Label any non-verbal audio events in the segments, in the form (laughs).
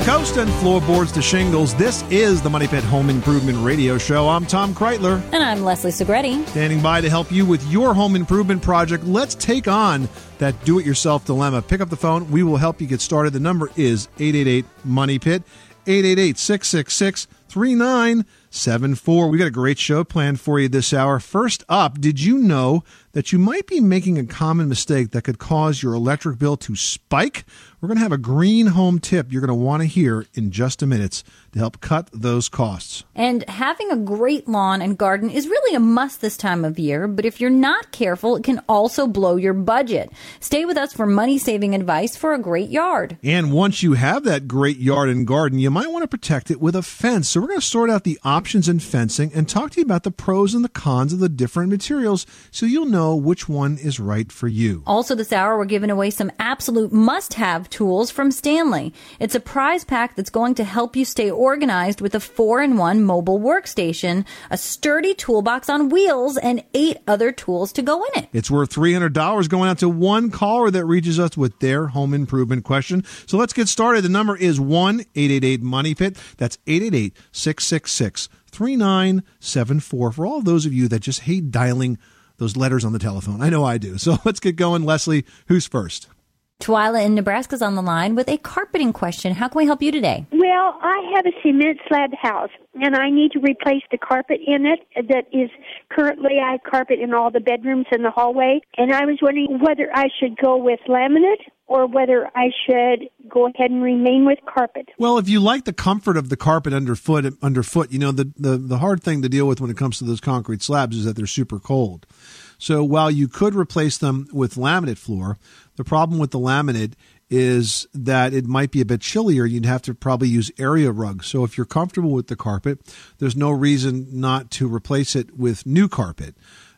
to coast and floorboards to shingles. This is the Money Pit Home Improvement Radio Show. I'm Tom Kraeutler, And I'm Leslie Segrete. standing by to help you with your home improvement project. Let's take on that do it yourself dilemma. Pick up the phone. We will help you get started. The number is 888 Money Pit, 888 666 3974. We got a great show planned for you this hour. First up, did you know that you might be making a common mistake that could cause your electric bill to spike? We're going to have a green home tip you're going to want to hear in just a minute to help cut those costs. And having a great lawn and garden is really a must this time of year, but if you're not careful, it can also blow your budget. Stay with us for money saving advice for a great yard. And once you have that great yard and garden, you might want to protect it with a fence. So we're going to sort out the options in fencing and talk to you about the pros and the cons of the different materials so you'll know which one is right for you. Also, this hour, we're giving away some absolute must have tools from Stanley. It's a prize pack that's going to help you stay organized with a four in one mobile workstation, a sturdy toolbox on wheels, and eight other tools to go in it. It's worth $300 going out to one caller that reaches us with their home improvement question. So let's get started. The number is 1 888 Money Pit. That's 888 666 3974. For all those of you that just hate dialing those letters on the telephone, I know I do. So (laughs) let's get going. Leslie, who's first? Twyla in Nebraska's on the line with a carpeting question. How can we help you today? Well, I have a cement slab house, and I need to replace the carpet in it that is currently I have carpet in all the bedrooms and the hallway. And I was wondering whether I should go with laminate or whether I should go ahead and remain with carpet. Well, if you like the comfort of the carpet underfoot, underfoot, you know the, the the hard thing to deal with when it comes to those concrete slabs is that they're super cold. So while you could replace them with laminate floor, the problem with the laminate is that it might be a bit chillier. You'd have to probably use area rugs. So if you're comfortable with the carpet, there's no reason not to replace it with new carpet.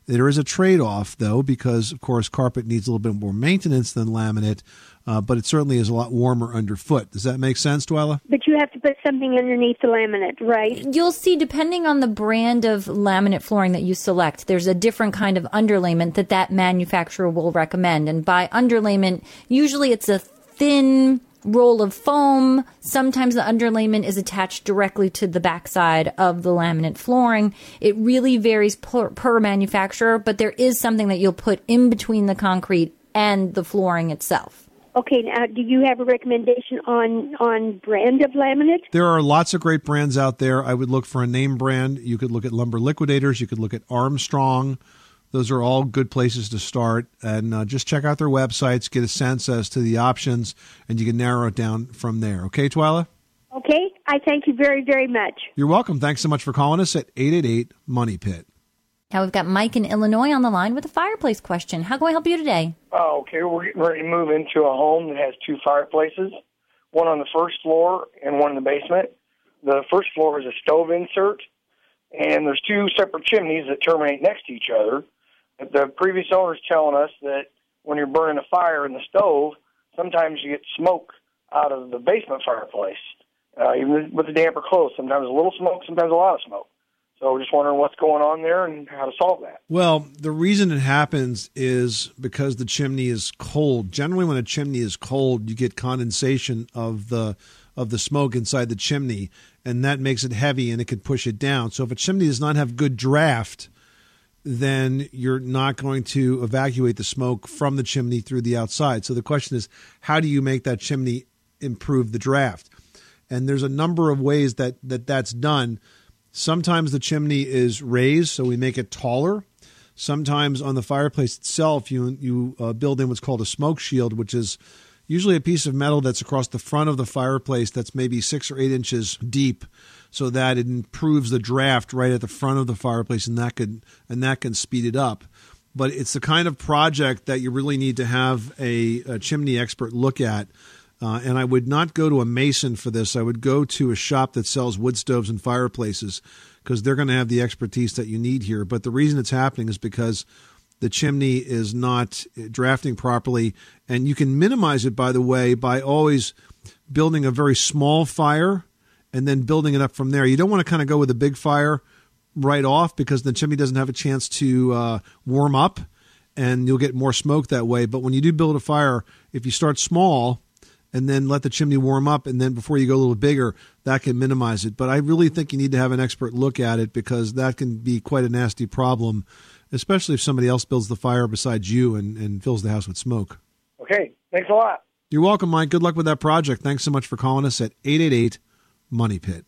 There is a trade off, though, because, of course, carpet needs a little bit more maintenance than laminate, uh, but it certainly is a lot warmer underfoot. Does that make sense, Twyla? But you have to put something underneath the laminate, right? You'll see, depending on the brand of laminate flooring that you select, there's a different kind of underlayment that that manufacturer will recommend. And by underlayment, usually it's a thin roll of foam. Sometimes the underlayment is attached directly to the backside of the laminate flooring. It really varies per, per manufacturer, but there is something that you'll put in between the concrete and the flooring itself. Okay, now do you have a recommendation on on brand of laminate? There are lots of great brands out there. I would look for a name brand. You could look at Lumber Liquidators. You could look at Armstrong. Those are all good places to start. And uh, just check out their websites, get a sense as to the options, and you can narrow it down from there. Okay, Twyla? Okay, I thank you very very much. You're welcome. Thanks so much for calling us at 888 Money Pit. Now we've got Mike in Illinois on the line with a fireplace question. How can I help you today? Oh, okay. We're getting ready to move into a home that has two fireplaces, one on the first floor and one in the basement. The first floor is a stove insert, and there's two separate chimneys that terminate next to each other. The previous owner's telling us that when you're burning a fire in the stove, sometimes you get smoke out of the basement fireplace. Uh, even with the damper closed, sometimes a little smoke, sometimes a lot of smoke. So we're just wondering what's going on there and how to solve that. Well, the reason it happens is because the chimney is cold. Generally, when a chimney is cold, you get condensation of the of the smoke inside the chimney, and that makes it heavy and it can push it down. So if a chimney does not have good draft, then you're not going to evacuate the smoke from the chimney through the outside. So the question is, how do you make that chimney improve the draft? And there's a number of ways that, that that's done. Sometimes the chimney is raised, so we make it taller. Sometimes on the fireplace itself, you you uh, build in what's called a smoke shield, which is usually a piece of metal that's across the front of the fireplace that's maybe six or eight inches deep, so that it improves the draft right at the front of the fireplace, and that could and that can speed it up. But it's the kind of project that you really need to have a, a chimney expert look at. Uh, and I would not go to a mason for this. I would go to a shop that sells wood stoves and fireplaces because they're going to have the expertise that you need here. But the reason it's happening is because the chimney is not drafting properly. And you can minimize it, by the way, by always building a very small fire and then building it up from there. You don't want to kind of go with a big fire right off because the chimney doesn't have a chance to uh, warm up, and you'll get more smoke that way. But when you do build a fire, if you start small and then let the chimney warm up, and then before you go a little bigger, that can minimize it. But I really think you need to have an expert look at it because that can be quite a nasty problem, especially if somebody else builds the fire besides you and, and fills the house with smoke. Okay, thanks a lot. You're welcome, Mike. Good luck with that project. Thanks so much for calling us at 888 Money Pit.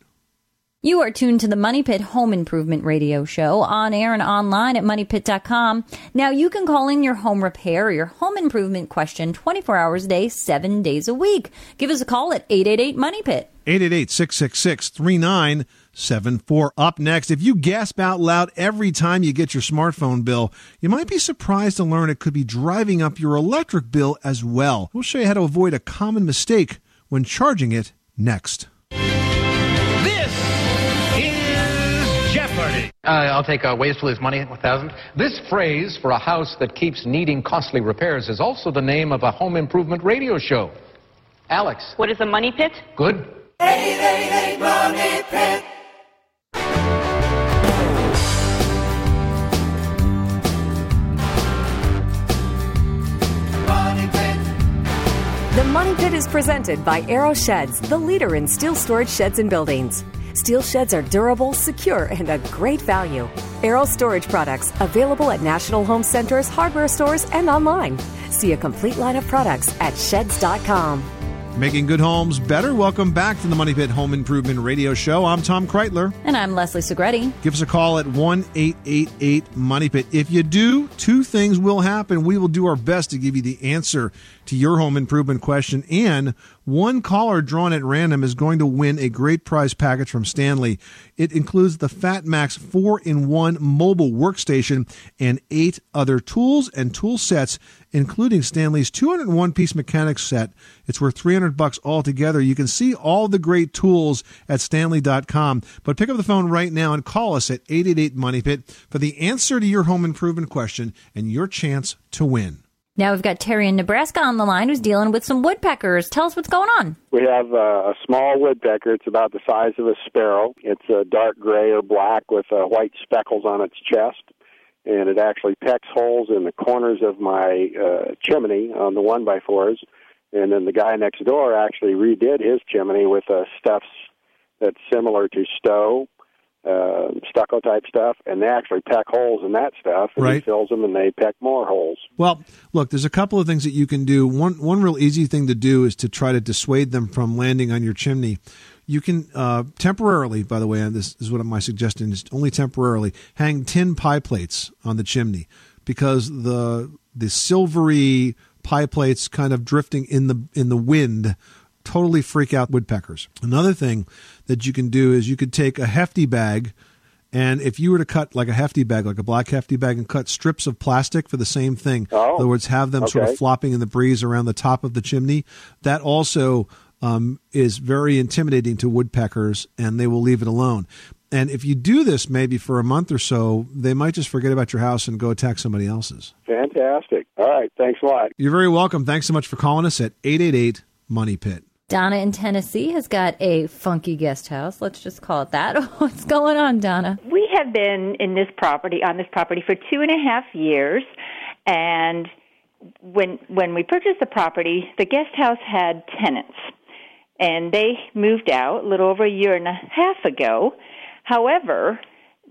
You are tuned to the Money Pit Home Improvement Radio Show on air and online at moneypit.com. Now you can call in your home repair or your home improvement question 24 hours a day, 7 days a week. Give us a call at 888 Money Pit. 888 666 3974. Up next, if you gasp out loud every time you get your smartphone bill, you might be surprised to learn it could be driving up your electric bill as well. We'll show you how to avoid a common mistake when charging it next. Uh, I'll take uh, ways to lose money, 1000 This phrase for a house that keeps needing costly repairs is also the name of a home improvement radio show. Alex, What is a money pit? good? Hey, hey, hey, money pit. The Money Pit is presented by Arrow Sheds, the leader in steel storage sheds and buildings. Steel sheds are durable, secure, and a great value. Arrow Storage products available at National Home Centers, hardware stores, and online. See a complete line of products at sheds.com. Making good homes better. Welcome back to the Money Pit Home Improvement Radio Show. I'm Tom Kraeutler. And I'm Leslie Segrete. Give us a call at 1 888 Money Pit. If you do, two things will happen. We will do our best to give you the answer to your home improvement question, and one caller drawn at random is going to win a great prize package from Stanley. It includes the FatMax 4 in 1 mobile workstation and eight other tools and tool sets, including Stanley's 201 piece mechanics set. It's worth 300 bucks altogether. You can see all the great tools at stanley.com. But pick up the phone right now and call us at 888 Money Pit for the answer to your home improvement question and your chance to win. Now we've got Terry in Nebraska on the line who's dealing with some woodpeckers. Tell us what's going on. We have uh, a small woodpecker. It's about the size of a sparrow. It's a dark gray or black with uh, white speckles on its chest. And it actually pecks holes in the corners of my uh, chimney on the one by fours. And then the guy next door actually redid his chimney with uh, stuffs that's similar to Stowe, uh, stucco type stuff. And they actually peck holes in that stuff. And he fills them and they peck more holes. Well, look, there's a couple of things that you can do. One one real easy thing to do is to try to dissuade them from landing on your chimney. You can uh, temporarily, by the way, and this is what my suggestion is only temporarily, hang tin pie plates on the chimney because the the silvery pie plates kind of drifting in the in the wind totally freak out woodpeckers. Another thing that you can do is you could take a hefty bag and if you were to cut like a hefty bag, like a black hefty bag, and cut strips of plastic for the same thing, Oh, in other words, have them sort of flopping in the breeze around the top of the chimney, that also um, is very intimidating to woodpeckers, and they will leave it alone. And if you do this maybe for a month or so, they might just forget about your house and go attack somebody else's. Fantastic. All right. Thanks a lot. You're very welcome. Thanks so much for calling us at 888 Money Pit. Donna in Tennessee has got a funky guest house. Let's just call it that. (laughs) What's going on, Donna? We have been in this property on this property for two and a half years, and when when we purchased the property, the guest house had tenants, and they moved out a little over a year and a half ago. However,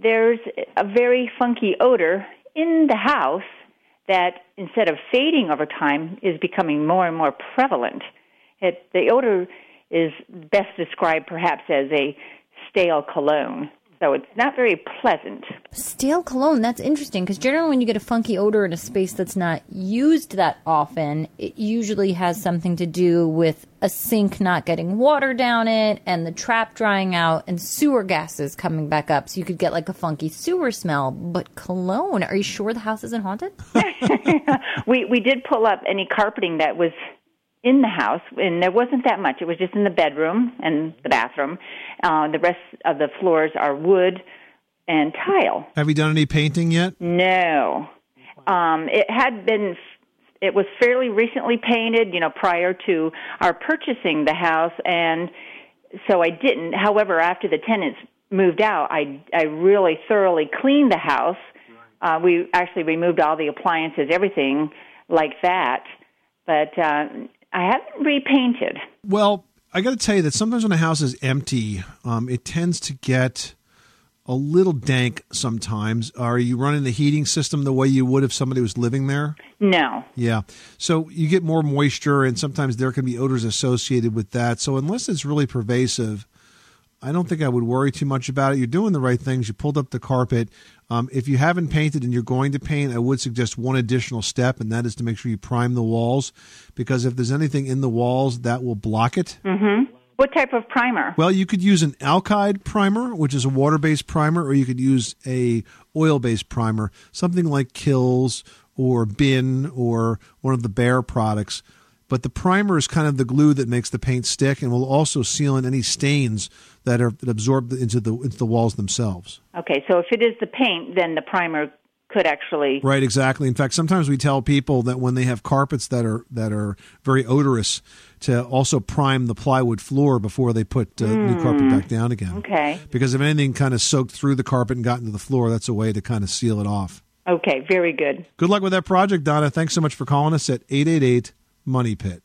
there's a very funky odor in the house that instead of fading over time is becoming more and more prevalent. It, the odor is best described perhaps as a stale cologne. So it's not very pleasant. Stale cologne. That's interesting because generally, when you get a funky odor in a space that's not used that often, it usually has something to do with a sink not getting water down it and the trap drying out and sewer gases coming back up. So you could get like a funky sewer smell. But cologne, are you sure the house isn't haunted? (laughs) we we did pull up any carpeting that was in the house, and there wasn't that much. It was just in the bedroom and the bathroom. Uh, the rest of the floors are wood and tile. Have you done any painting yet? No, um, it had been. It was fairly recently painted, you know, prior to our purchasing the house, and so I didn't. However, after the tenants moved out, I I really thoroughly cleaned the house. Uh, we actually removed all the appliances, everything like that. But uh, I haven't repainted. Well, I got to tell you that sometimes when a house is empty, um, it tends to get a little dank sometimes. Are you running the heating system the way you would if somebody was living there? No. Yeah. So you get more moisture, and sometimes there can be odors associated with that. So unless it's really pervasive, I don't think I would worry too much about it. You're doing the right things. You pulled up the carpet. Um, if you haven't painted and you're going to paint, I would suggest one additional step, and that is to make sure you prime the walls, because if there's anything in the walls, that will block it. Mm-hmm. What type of primer? Well, you could use an alkyd primer, which is a water-based primer, or you could use a oil-based primer, something like Kilz or Bin or one of the Behr products. But the primer is kind of the glue that makes the paint stick, and will also seal in any stains that are absorbed into the into the walls themselves. Okay, so if it is the paint, then the primer could actually Right, exactly. In fact, sometimes we tell people that when they have carpets that are that are very odorous, to also prime the plywood floor before they put uh, new carpet back down again. Okay. Because if anything kind of soaked through the carpet and got into the floor, that's a way to kind of seal it off. Okay, very good. Good luck with that project, Donna. Thanks so much for calling us at 888 Money Pit.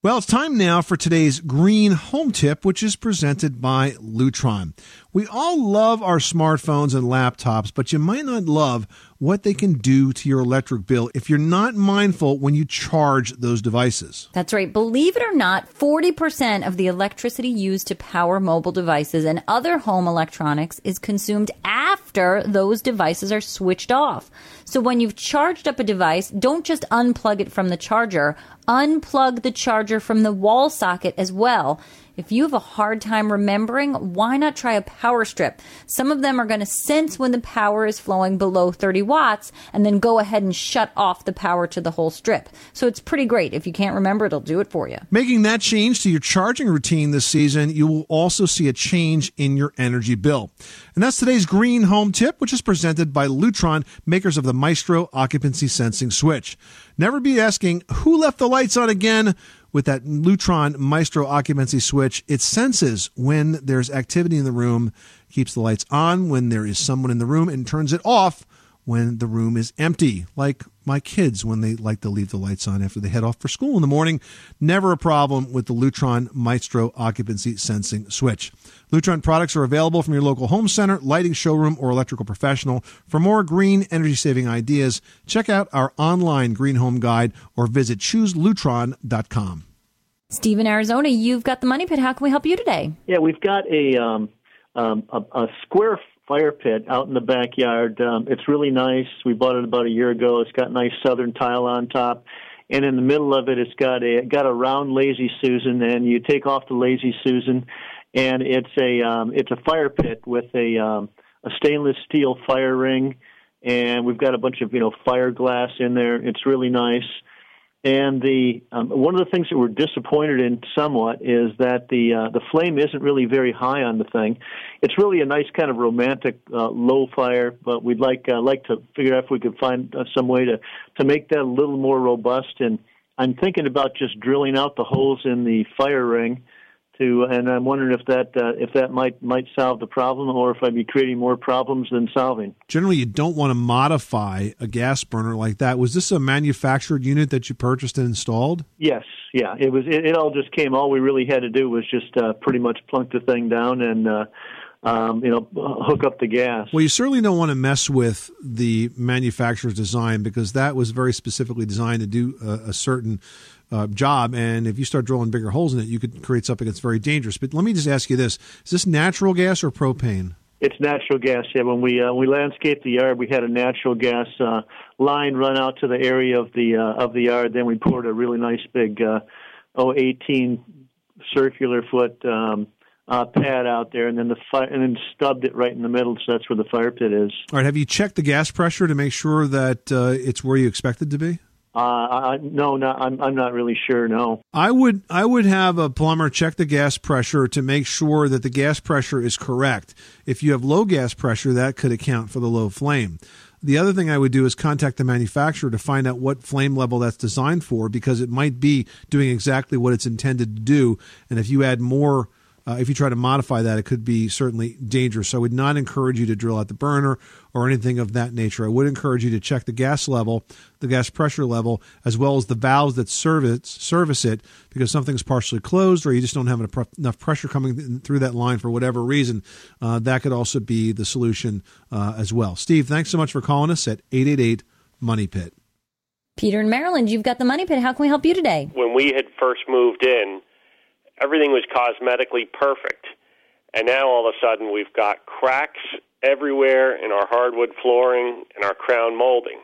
Well, it's time now for today's green home tip, which is presented by Lutron. We all love our smartphones and laptops, but you might not love what they can do to your electric bill if you're not mindful when you charge those devices. That's right. Believe it or not, 40% of the electricity used to power mobile devices and other home electronics is consumed after those devices are switched off. So when you've charged up a device, don't just unplug it from the charger, unplug the charger from the wall socket as well. If you have a hard time remembering, why not try a power strip? Some of them are going to sense when the power is flowing below 30 watts and then go ahead and shut off the power to the whole strip. So it's pretty great. If you can't remember, it'll do it for you. Making that change to your charging routine this season, you will also see a change in your energy bill. And that's today's green home tip, which is presented by Lutron, makers of the Maestro occupancy sensing switch. Never be asking who left the lights on again. With that Lutron Maestro occupancy switch, it senses when there's activity in the room, keeps the lights on when there is someone in the room, and turns it off when the room is empty, like my kids when they like to leave the lights on after they head off for school in the morning. Never a problem with the Lutron Maestro occupancy sensing switch. Lutron products are available from your local home center, lighting showroom, or electrical professional. For more green energy saving ideas, check out our online green home guide or visit chooselutron.com. Steve in Arizona, you've got the money pit. How can we help you today? Yeah, we've got a um, um, a, a square fire pit out in the backyard. Um, it's really nice. We bought it about a year ago. It's got nice southern tile on top, and in the middle of it, it's got a got a round lazy susan. And you take off the lazy susan, and it's a um, it's a fire pit with a um, a stainless steel fire ring, and we've got a bunch of you know fire glass in there. It's really nice. And the um, one of the things that we're disappointed in somewhat is that the uh, the flame isn't really very high on the thing. It's really a nice kind of romantic uh, low fire, but we'd like uh, like to figure out if we could find uh, some way to to make that a little more robust. And I'm thinking about just drilling out the holes in the fire ring to, and I'm wondering if that uh, if that might might solve the problem, or if I'd be creating more problems than solving. Generally, you don't want to modify a gas burner like that. Was this a manufactured unit that you purchased and installed? Yes, yeah, it was. It, it all just came. All we really had to do was just uh, pretty much plunk the thing down and. Uh, um, you know, hook up the gas. Well, you certainly don't want to mess with the manufacturer's design because that was very specifically designed to do a, a certain uh, job. And if you start drilling bigger holes in it, you could create something that's very dangerous. But let me just ask you this: Is this natural gas or propane? It's natural gas. Yeah, when we uh, we landscaped the yard, we had a natural gas uh, line run out to the area of the uh, of the yard. Then we poured a really nice big uh, oh 18 circular foot um, uh, pad out there, and then the fire, and then stubbed it right in the middle. So that's where the fire pit is. All right. Have you checked the gas pressure to make sure that uh, it's where you expect it to be? Uh, I, no, not, I'm I'm not really sure. No. I would I would have a plumber check the gas pressure to make sure that the gas pressure is correct. If you have low gas pressure, that could account for the low flame. The other thing I would do is contact the manufacturer to find out what flame level that's designed for because it might be doing exactly what it's intended to do. And if you add more uh, if you try to modify that, it could be certainly dangerous. So I would not encourage you to drill out the burner or anything of that nature. I would encourage you to check the gas level, the gas pressure level, as well as the valves that service service it, because something's partially closed or you just don't have enough, enough pressure coming through that line for whatever reason. Uh, that could also be the solution uh, as well. Steve, thanks so much for calling us at eight eight eight Money Pit. Peter in Maryland, you've got the Money Pit. How can we help you today? When we had first moved in, everything was cosmetically perfect. And now all of a sudden we've got cracks everywhere in our hardwood flooring and our crown molding.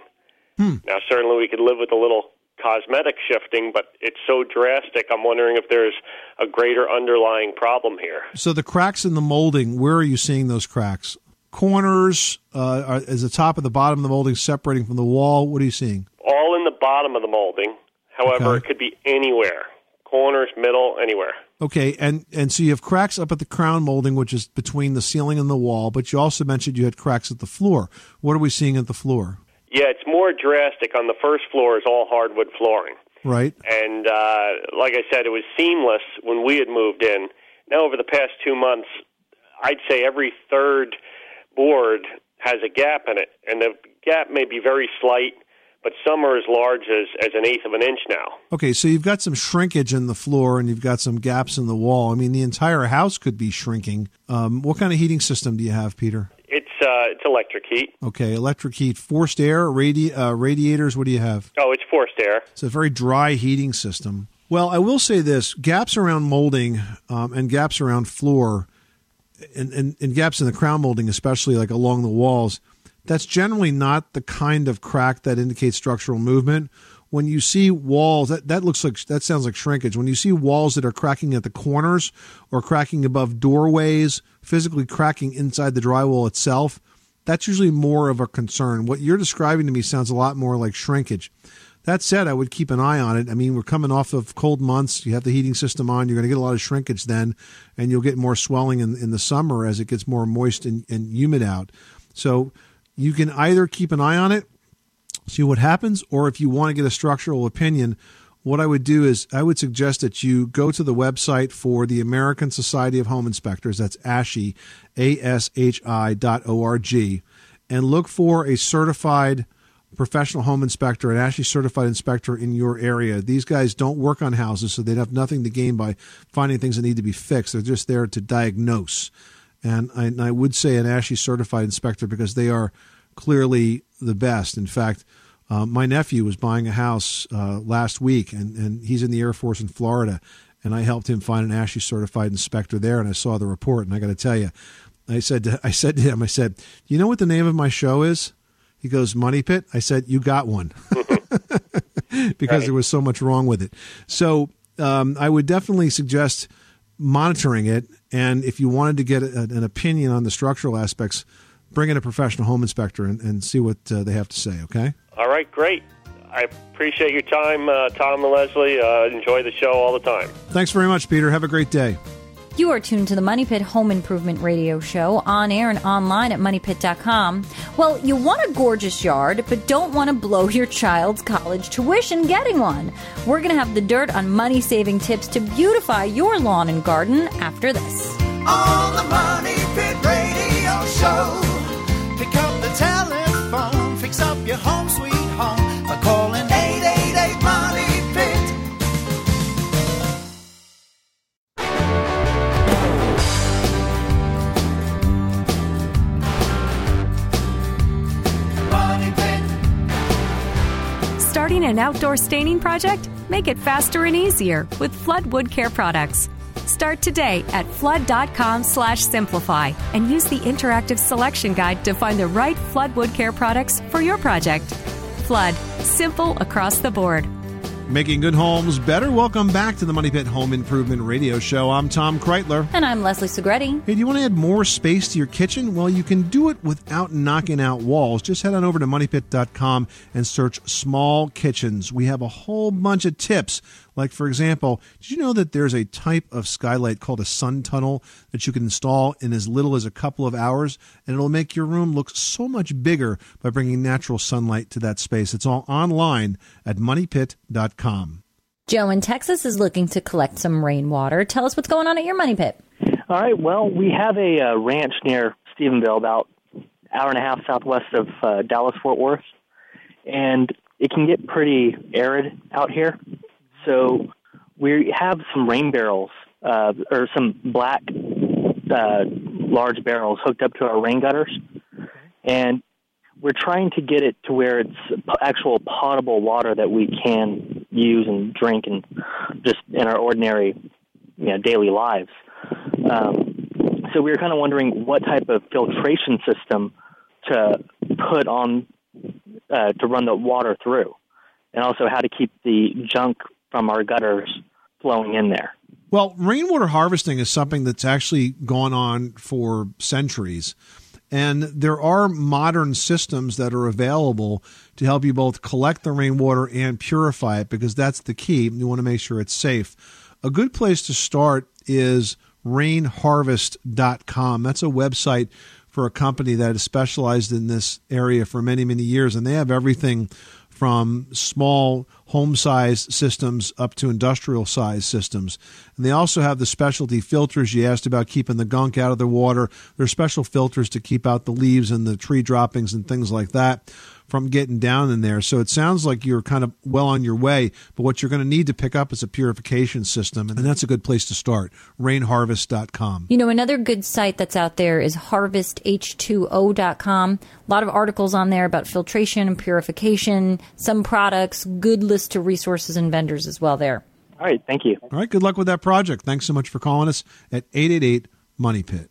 Hmm. Now, certainly we could live with a little cosmetic shifting, but it's so drastic. I'm wondering if there's a greater underlying problem here. So the cracks in the molding, where are you seeing those cracks? Corners, uh, are, is the top of the bottom of the molding separating from the wall? What are you seeing? All in the bottom of the molding. However, Okay. it could be anywhere corners, middle, anywhere. Okay, and and so you have cracks up at the crown molding, which is between the ceiling and the wall. But you also mentioned you had cracks at the floor. What are we seeing at the floor? Yeah, it's more drastic. On the first floor is all hardwood flooring. Right. And uh, like I said, it was seamless when we had moved in. Now, over the past two months, I'd say every third board has a gap in it, and the gap may be very slight, but some are as large as, as an eighth of an inch now. Okay, so you've got some shrinkage in the floor, and you've got some gaps in the wall. I mean, the entire house could be shrinking. Um, what kind of heating system do you have, Peter? It's uh, it's electric heat. Okay, electric heat, forced air, radi- uh, radiators. What do you have? Oh, it's forced air. It's a very dry heating system. Well, I will say this: gaps around molding um, and gaps around floor, and, and, and gaps in the crown molding, especially like along the walls. That's generally not the kind of crack that indicates structural movement. When you see walls, that, that looks like that sounds like shrinkage. When you see walls that are cracking at the corners or cracking above doorways, physically cracking inside the drywall itself, that's usually more of a concern. What you're describing to me sounds a lot more like shrinkage. That said, I would keep an eye on it. I mean, we're coming off of cold months. You have the heating system on. You're going to get a lot of shrinkage then, and you'll get more swelling in, in the summer as it gets more moist and, and humid out. So you can either keep an eye on it, see what happens, or if you want to get a structural opinion, what I would do is I would suggest that you go to the website for the American Society of Home Inspectors. That's ASHI, A S H I dot O R G, and look for a certified professional home inspector, an ASHI certified inspector in your area. These guys don't work on houses, so they'd have nothing to gain by finding things that need to be fixed. They're just there to diagnose. And I, and I would say an ASHI certified inspector because they are clearly the best. In fact, uh, my nephew was buying a house uh, last week, and, and he's in the Air Force in Florida. And I helped him find an ASHI certified inspector there, and I saw the report. And I got to tell you, I said to, I said to him, I said, "You know what the name of my show is?" He goes, "Money Pit." I said, "You got one," (laughs) because there was so much wrong with it. So um, I would definitely suggest monitoring it, and if you wanted to get a, an opinion on the structural aspects, bring in a professional home inspector and, and see what uh, they have to say. Okay. All right, great. I appreciate your time, uh, Tom and Leslie. Uh, enjoy the show all the time. Thanks very much, Peter. Have a great day. You are tuned to the Money Pit Home Improvement Radio Show on air and online at moneypit.com. Well, you want a gorgeous yard, but don't want to blow your child's college tuition getting one. We're going to have the dirt on money saving tips to beautify your lawn and garden after this. On the Money Pit Radio Show. Pick up the telephone, fix up your home An outdoor staining project? Make it faster and easier with Flood Wood Care products. Start today at flood.com slash simplify and use the interactive selection guide to find the right Flood Wood Care products for your project. Flood, simple across the board. Making good homes better. Welcome back to the Money Pit Home Improvement Radio Show. I'm Tom Kraeutler. And I'm Leslie Segrete. Hey, do you want to add more space to your kitchen? Well, you can do it without knocking out walls. Just head on over to moneypit.com and search small kitchens. We have a whole bunch of tips. Like, for example, did you know that there's a type of skylight called a sun tunnel that you can install in as little as a couple of hours? And it'll make your room look so much bigger by bringing natural sunlight to that space. It's all online at moneypit.com. Joe in Texas is looking to collect some rainwater. Tell us what's going on at your money pit. All right. Well, we have a uh, ranch near Stephenville, about an hour and a half southwest of uh, Dallas Fort Worth, and it can get pretty arid out here. So we have some rain barrels uh, or some black uh, large barrels hooked up to our rain gutters, and we're trying to get it to where it's actual potable water that we can use and drink and just in our ordinary you know, daily lives. Um, so we were kind of wondering what type of filtration system to put on uh, to run the water through, and also how to keep the junk from our gutters flowing in there. Well, rainwater harvesting is something that's actually gone on for centuries. And there are modern systems that are available to help you both collect the rainwater and purify it because that's the key. You want to make sure it's safe. A good place to start is rainharvest.com. That's a website for a company that has specialized in this area for many, many years. And they have everything from small home size systems up to industrial size systems. And they also have the specialty filters you asked about keeping the gunk out of the water. There are special filters to keep out the leaves and the tree droppings and things like that from getting down in there. So it sounds like you're kind of well on your way, but what you're going to need to pick up is a purification system, and that's a good place to start. Rainharvest.com. You know, another good site that's out there is harvesth2o.com. A lot of articles on there about filtration and purification, some products, good list of resources and vendors as well there. All right, thank you. All right, good luck with that project. Thanks so much for calling us at 888 Money Pit.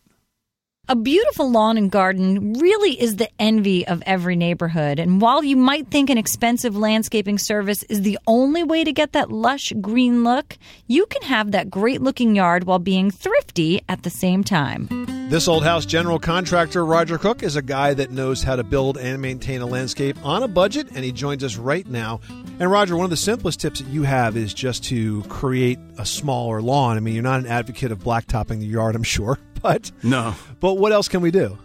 A beautiful lawn and garden really is the envy of every neighborhood. And while you might think an expensive landscaping service is the only way to get that lush green look, you can have that great looking yard while being thrifty at the same time. This old house general contractor, Roger Cook, is a guy that knows how to build and maintain a landscape on a budget, and he joins us right now. And Roger, one of the simplest tips that you have is just to create a smaller lawn. I mean, you're not an advocate of blacktopping the yard, I'm sure, but No. but what else can we do?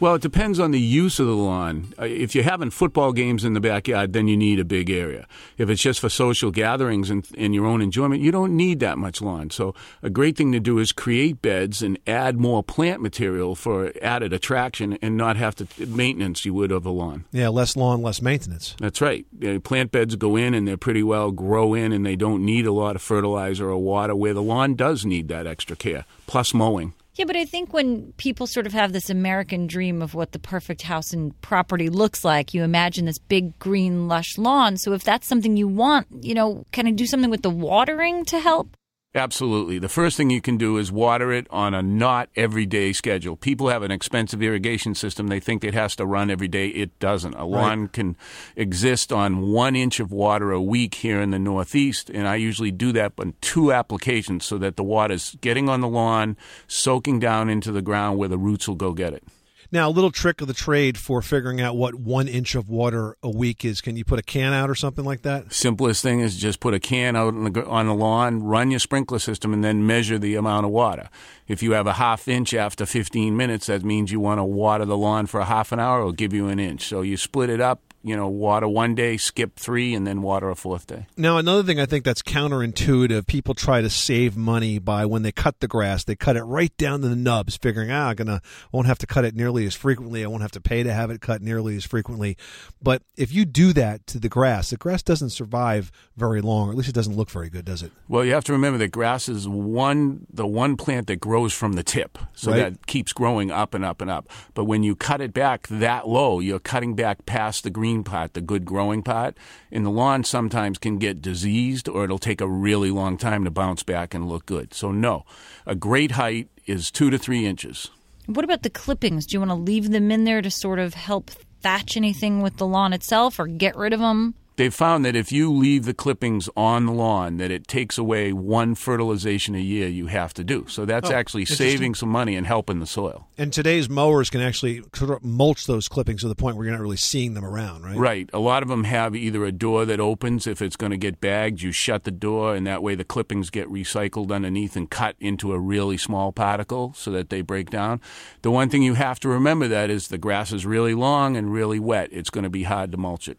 Well, it depends on the use of the lawn. Uh, If you're having football games in the backyard, then you need a big area. If it's just for social gatherings and, and your own enjoyment, you don't need that much lawn. So, a great thing to do is create beds and add more plant material for added attraction and not have to maintenance you would of a lawn. Yeah, less lawn, less maintenance. That's right. Plant beds go in and they're pretty well grow in and they don't need a lot of fertilizer or water, where the lawn does need that extra care, plus mowing. Yeah, but I think when people sort of have this American dream of what the perfect house and property looks like, you imagine this big green lush lawn. So if that's something you want, you know, can I do something with the watering to help? Absolutely. The first thing you can do is water it on a not everyday schedule. People have an expensive irrigation system. They think it has to run every day. It doesn't. A lawn can exist on one inch of water a week here in the Northeast, and I usually do that on two applications so that the water's getting on the lawn, soaking down into the ground where the roots will go get it. Now, a little trick of the trade for figuring out what one inch of water a week is. Can you put a can out or something like that? Simplest thing is just put a can out on the, on the lawn, run your sprinkler system, and then measure the amount of water. If you have a half inch after 15 minutes, that means you want to water the lawn for a half an hour. It'll give you an inch. So you split it up. You know, water one day, skip three, and then water a fourth day. Now, another thing I think that's counterintuitive, people try to save money by when they cut the grass, they cut it right down to the nubs, figuring, ah, I'm gonna won't have to cut it nearly as frequently. I won't have to pay to have it cut nearly as frequently. But if you do that to the grass, the grass doesn't survive very long, or at least it doesn't look very good, does it? Well, you have to remember that grass is one the one plant that grows from the tip, so Right. that keeps growing up and up and up. But when you cut it back that low, you're cutting back past the green part, the good growing pot, and the lawn sometimes can get diseased, or it'll take a really long time to bounce back and look good. So no, a great height is two to three inches. What about the clippings? Do you want to leave them in there to sort of help thatch anything with the lawn itself or get rid of them? They've found that if you leave the clippings on the lawn, that it takes away one fertilization a year you have to do. So that's Oh, actually saving some money and helping the soil. And today's mowers can actually sort of mulch those clippings to the point where you're not really seeing them around, right? Right. A lot of them have either a door that opens if it's going to get bagged, you shut the door, and that way the clippings get recycled underneath and cut into a really small particle so that they break down. The one thing you have to remember that is the grass is really long and really wet. It's going to be hard to mulch it.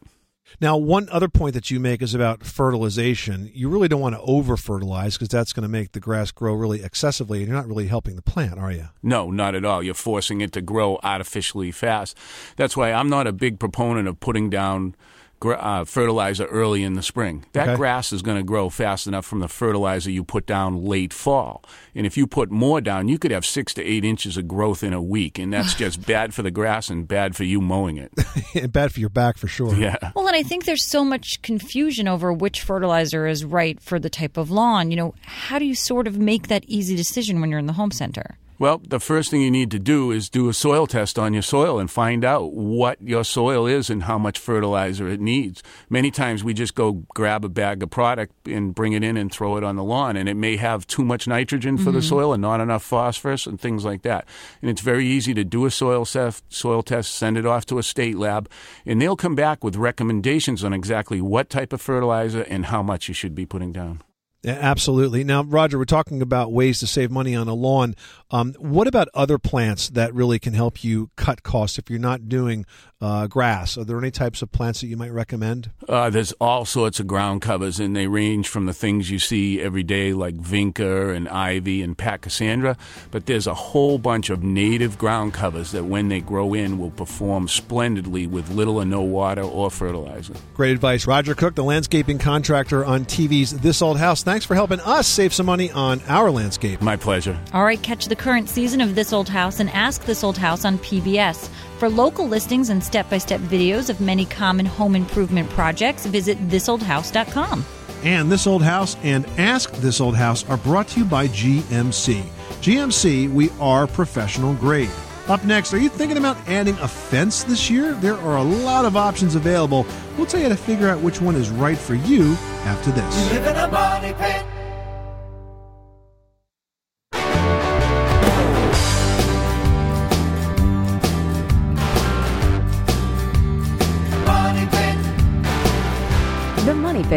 Now, one other point that you make is about fertilization. You really don't want to over fertilize because that's going to make the grass grow really excessively, and you're not really helping the plant, are you? No, not at all. You're forcing it to grow artificially fast. That's why I'm not a big proponent of putting down uh, fertilizer early in the spring. That Okay. grass is going to grow fast enough from the fertilizer you put down late fall. And if you put more down, you could have six to eight inches of growth in a week, and that's just (laughs) bad for the grass and bad for you mowing it. (laughs) And Bad for your back for sure. Yeah. Well, and I think there's so much confusion over which fertilizer is right for the type of lawn. You know, how do you sort of make that easy decision when you're in the home center? Well, the first thing you need to do is do a soil test on your soil and find out what your soil is and how much fertilizer it needs. Many times we just go grab a bag of product and bring it in and throw it on the lawn, and it may have too much nitrogen for the Mhm. soil and not enough phosphorus and things like that. And it's very easy to do a soil, sef- soil test, send it off to a state lab, and they'll come back with recommendations on exactly what type of fertilizer and how much you should be putting down. Absolutely. Now, Roger, we're talking about ways to save money on a lawn. Um, what about other plants that really can help you cut costs if you're not doing uh, grass? Are there any types of plants that you might recommend? Uh, there's all sorts of ground covers, and they range from the things you see every day, like vinca and ivy and pachysandra. But there's a whole bunch of native ground covers that, when they grow in, will perform splendidly with little or no water or fertilizer. Great advice. Roger Cook, the landscaping contractor on TV's This Old House. Thanks for helping us save some money on our landscape. My pleasure. All right, catch the current season of This Old House and Ask This Old House on PBS. For local listings and step by step videos of many common home improvement projects, visit thisoldhouse.com. And This Old House and Ask This Old House are brought to you by GMC. GMC, we are professional grade. Up next, are you thinking about adding a fence this year? There are a lot of options available. We'll tell you how to figure out which one is right for you after this.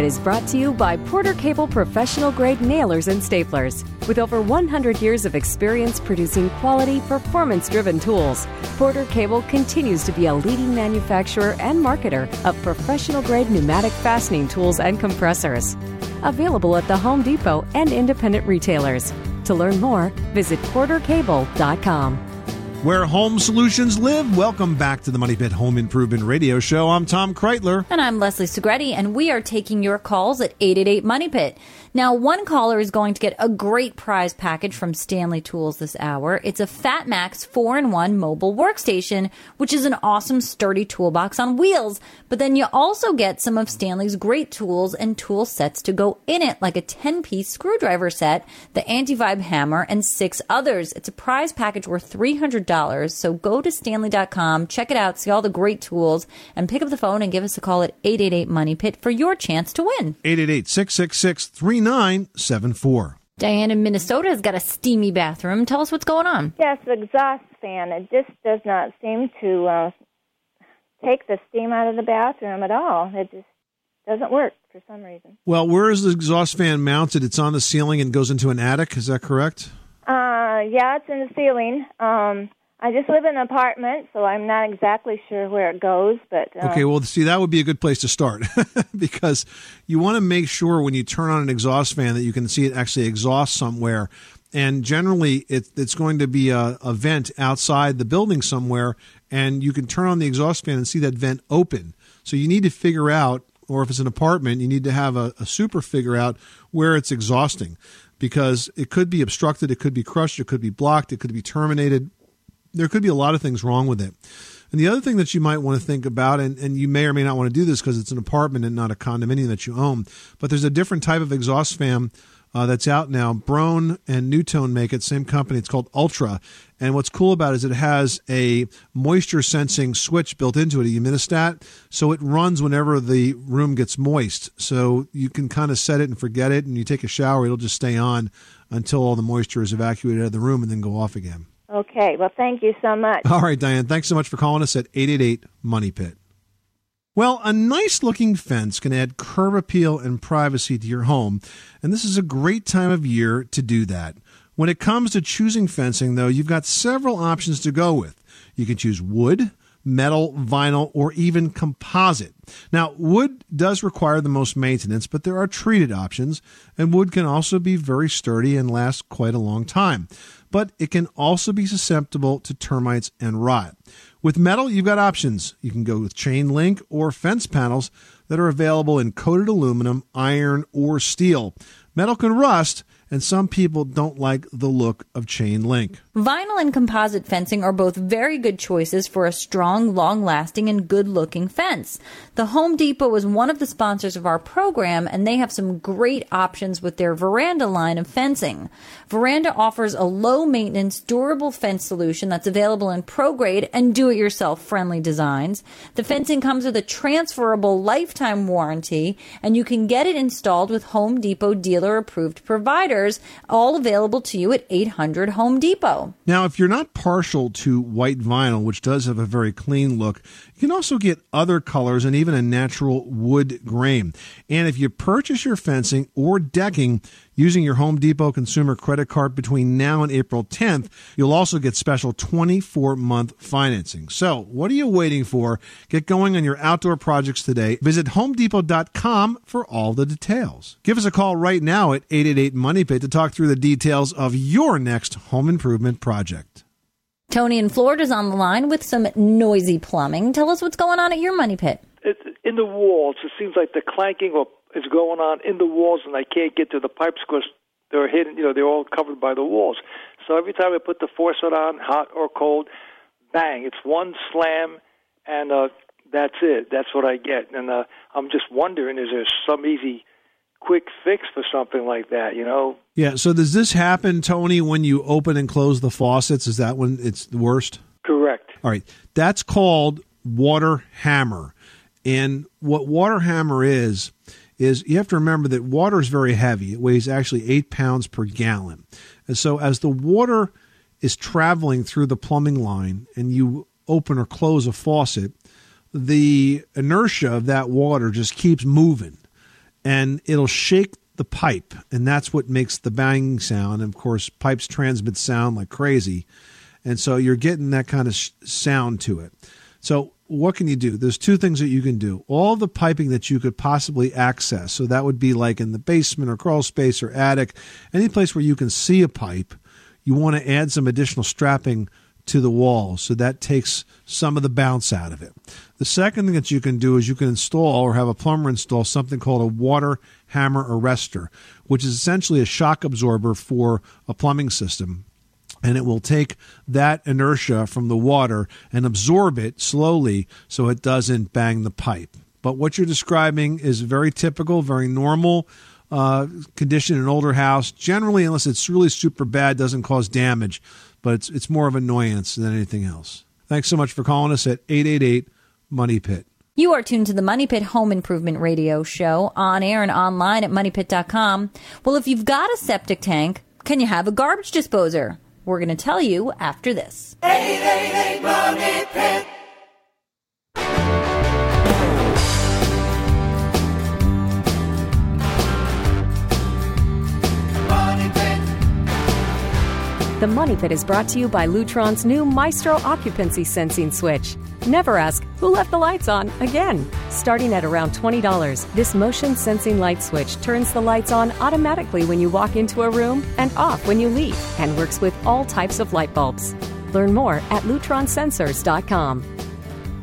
Pit is brought to you by Porter Cable Professional Grade Nailers and Staplers. With over 100 years of experience producing quality, performance driven tools, Porter Cable continues to be a leading manufacturer and marketer of professional grade pneumatic fastening tools and compressors. Available at the Home Depot and independent retailers. To learn more, visit portercable.com. Where home solutions live, welcome back to the Money Pit Home Improvement Radio Show. I'm Tom Kraeutler. And I'm Leslie Segrete, and we are taking your calls at 888 Money Pit. Now, one caller is going to get a great prize package from Stanley Tools this hour. It's a FatMax 4 in 1 mobile workstation, which is an awesome, sturdy toolbox on wheels. But then you also get some of Stanley's great tools and tool sets to go in it, like a 10 piece screwdriver set, the anti vibe hammer, and six others. It's a prize package worth $300. So go to stanley.com, check it out, see all the great tools, and pick up the phone and give us a call at 888 Money Pit for your chance to win. 888 666 3974. Diane in Minnesota has got a steamy bathroom. Tell us what's going on. Yes, the exhaust fan. It just does not seem to uh, take the steam out of the bathroom at all. It just doesn't work for some reason. Well, where is the exhaust fan mounted? It's on the ceiling and goes into an attic. Is that correct? Uh, yeah, it's in the ceiling. Um, I just live in an apartment, so I'm not exactly sure where it goes, but uh, Okay, well, see, that would be a good place to start (laughs) because you want to make sure when you turn on an exhaust fan that you can see it actually exhaust somewhere. And generally, it, it's going to be a, a vent outside the building somewhere, and you can turn on the exhaust fan and see that vent open. So you need to figure out, or if it's an apartment, you need to have a, a super figure out where it's exhausting because it could be obstructed, it could be crushed, it could be blocked, it could be terminated there could be a lot of things wrong with it. And the other thing that you might want to think about, and, and you may or may not want to do this because it's an apartment and not a condominium that you own, but there's a different type of exhaust fan uh, that's out now. Broan and NuTone make it, same company. It's called Ultra. And what's cool about it is it has a moisture sensing switch built into it, a humidistat. So it runs whenever the room gets moist. So you can kind of set it and forget it. And you take a shower, it'll just stay on until all the moisture is evacuated out of the room and then go off again. Okay. Well, thank you so much. All right, Diane, thanks so much for calling us at 888 Money Pit. Well, a nice looking fence can add curb appeal and privacy to your home, and this is a great time of year to do that. When it comes to choosing fencing, though, you've got several options to go with. You can choose wood, metal, vinyl, or even composite. Now, wood does require the most maintenance, but there are treated options, and wood can also be very sturdy and last quite a long time. But it can also be susceptible to termites and rot. With metal, you've got options. You can go with chain link or fence panels that are available in coated aluminum, iron, or steel. Metal can rust, and some people don't like the look of chain link. Vinyl and composite fencing are both very good choices for a strong, long lasting, and good looking fence. The Home Depot is one of the sponsors of our program, and they have some great options with their Veranda line of fencing. Veranda offers a low maintenance, durable fence solution that's available in pro grade and do it yourself friendly designs. The fencing comes with a transferable lifetime warranty, and you can get it installed with Home Depot dealer approved all available to you at 800 Home Depot. Now, if you're not partial to white vinyl, which does have a very clean look, you can also get other colors and even a natural wood grain. And if you purchase your fencing or decking using your Home Depot consumer credit card between now and April 10th, you'll also get special 24 month financing. So, what are you waiting for? Get going on your outdoor projects today. Visit homedepot.com for all the details. Give us a call right now at 888 Money Pit to talk through the details of your next home improvement project. Tony in Florida's on the line with some noisy plumbing. Tell us what's going on at your money pit. It's in the walls. It seems like the clanking or is going on in the walls, and I can't get to the pipes because they're hidden. You know, they're all covered by the walls. So every time I put the faucet on, hot or cold, bang! It's one slam, and uh, that's it. That's what I get. And uh, I'm just wondering, is there some easy, quick fix for something like that? You know? Yeah. So does this happen, Tony, when you open and close the faucets? Is that when it's the worst? Correct. All right. That's called water hammer. And what water hammer is, is you have to remember that water is very heavy. It weighs actually eight pounds per gallon. And so as the water is traveling through the plumbing line and you open or close a faucet, the inertia of that water just keeps moving and it'll shake the pipe. And that's what makes the banging sound. And of course, pipes transmit sound like crazy. And so you're getting that kind of sh- sound to it. So what can you do? There's two things that you can do. All the piping that you could possibly access. So that would be like in the basement or crawl space or attic, any place where you can see a pipe. You want to add some additional strapping to the wall. So that takes some of the bounce out of it. The second thing that you can do is you can install or have a plumber install something called a water hammer arrestor, which is essentially a shock absorber for a plumbing system and it will take that inertia from the water and absorb it slowly so it doesn't bang the pipe. But what you're describing is very typical, very normal uh, condition in an older house. Generally, unless it's really super bad, doesn't cause damage, but it's, it's more of annoyance than anything else. Thanks so much for calling us at 888 Money Pit. You are tuned to the Money Pit Home Improvement Radio Show on air and online at moneypit.com. Well, if you've got a septic tank, can you have a garbage disposer? We're going to tell you after this. 888 Money Pit. Money Pit. The Money Pit is brought to you by Lutron's new Maestro occupancy sensing switch. Never ask, who left the lights on again? Starting at around $20, this motion sensing light switch turns the lights on automatically when you walk into a room and off when you leave and works with all types of light bulbs. Learn more at lutronsensors.com.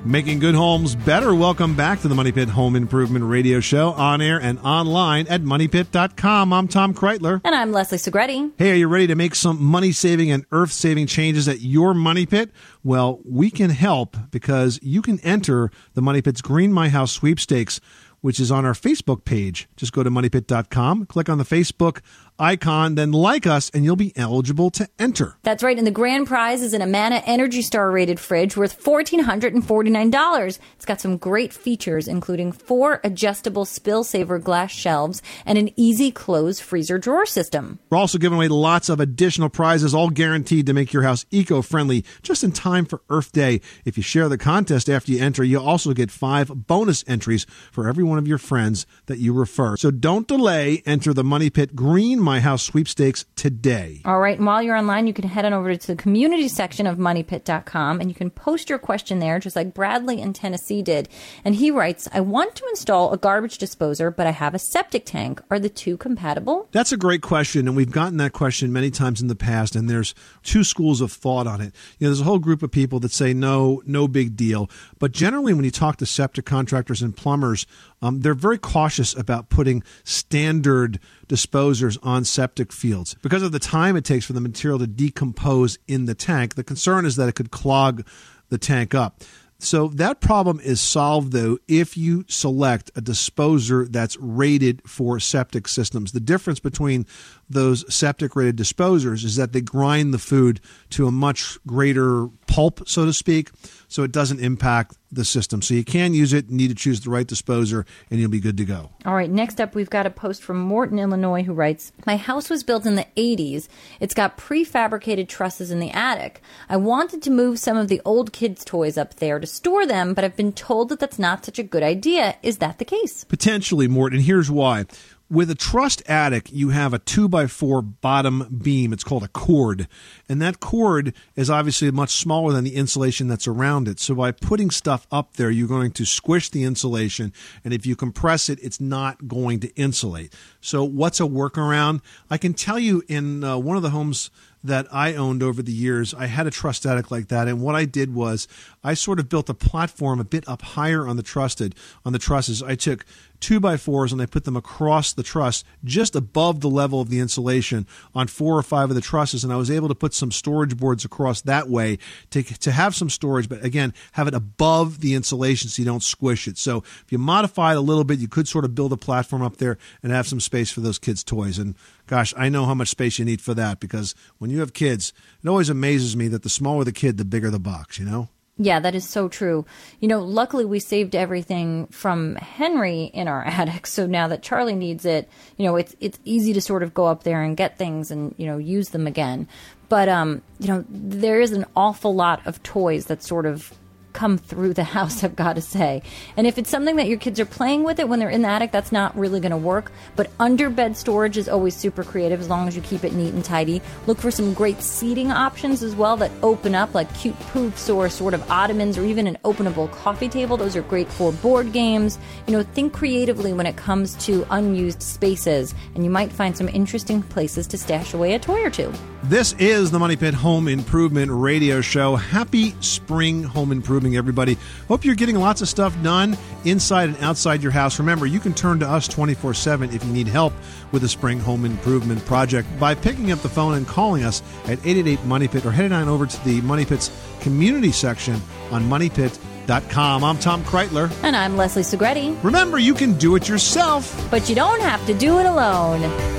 Making good homes better. Welcome back to the Money Pit Home Improvement Radio Show on air and online at moneypit.com. I'm Tom Kraeutler. And I'm Leslie Segrete. Hey, are you ready to make some money saving and earth saving changes at your Money Pit? Well, we can help because you can enter the Money Pit's Green My House sweepstakes, which is on our Facebook page. Just go to moneypit.com, click on the Facebook icon, then like us, and you'll be eligible to enter. That's right. And the grand prize is an Amana Energy Star rated fridge worth $1,449. It's got some great features, including four adjustable spill saver glass shelves and an easy close freezer drawer system. We're also giving away lots of additional prizes, all guaranteed to make your house eco friendly just in time for Earth Day. If you share the contest after you enter, you'll also get five bonus entries for every one of your friends that you refer. So don't delay. Enter the Money Pit Green My House sweepstakes today. All right. And while you're online, you can head on over to the community section of moneypit.com and you can post your question there, just like Bradley in Tennessee did. And he writes, I want to install a garbage disposer, but I have a septic tank. Are the two compatible? That's a great question, and we've gotten that question many times in the past. And there's two schools of thought on it. You know, there's a whole group of people that say no, no big deal. But generally, when you talk to septic contractors and plumbers, um, they're very cautious about putting standard disposers on septic fields because of the time it takes for the material to decompose in the tank. The concern is that it could clog the tank up. So that problem is solved though if you select a disposer that's rated for septic systems. The difference between those septic rated disposers is that they grind the food to a much greater pulp, so to speak, so it doesn't impact the system. So you can use it, you need to choose the right disposer, and you'll be good to go. All right, next up, we've got a post from Morton, Illinois, who writes My house was built in the 80s. It's got prefabricated trusses in the attic. I wanted to move some of the old kids' toys up there to store them, but I've been told that that's not such a good idea. Is that the case? Potentially, Morton. Here's why with a trussed attic, you have a two by four bottom beam. It's called a chord. And that chord is obviously much smaller than the insulation that's around it. So by putting stuff up there, you're going to squish the insulation. And if you compress it, it's not going to insulate. So what's a workaround? I can tell you in uh, one of the homes that I owned over the years, I had a truss attic like that. And what I did was I sort of built a platform a bit up higher on the trusted, on the trusses. I took two by fours and I put them across the truss just above the level of the insulation on four or five of the trusses. And I was able to put some storage boards across that way to, to have some storage, but again, have it above the insulation so you don't squish it. So if you modify it a little bit, you could sort of build a platform up there and have some space for those kids' toys. And gosh, I know how much space you need for that because when you have kids, it always amazes me that the smaller the kid, the bigger the box, you know? Yeah, that is so true. You know, luckily we saved everything from Henry in our (laughs) attic, so now that Charlie needs it, you know, it's it's easy to sort of go up there and get things and, you know, use them again. But um, you know, there is an awful lot of toys that sort of come through the (laughs) house, I've got to say. And if it's something that your kids are playing with it when they're in the attic, that's not really going to work. But under bed storage is always super creative as long as you keep it neat and tidy. Look for some great seating options as well that open up, like cute poofs or sort of ottomans or even an openable coffee table. Those are great for board games. You know, think creatively when it comes to unused spaces, and you might find some interesting places to stash away a toy or two. This is the Money Pit Home Improvement Radio Show. Happy spring home improving, everybody. Hope you're getting lots of stuff done inside and outside your house. Remember, you can turn to us 24 7 if you need help with a spring home improvement project by picking up the phone and calling us at 888 Money Pit or heading on over to the Money Pit's community section on moneypit.com. I'm Tom Kraeutler. And I'm Leslie Segrete. Remember, you can do it yourself, but you don't have to do it alone.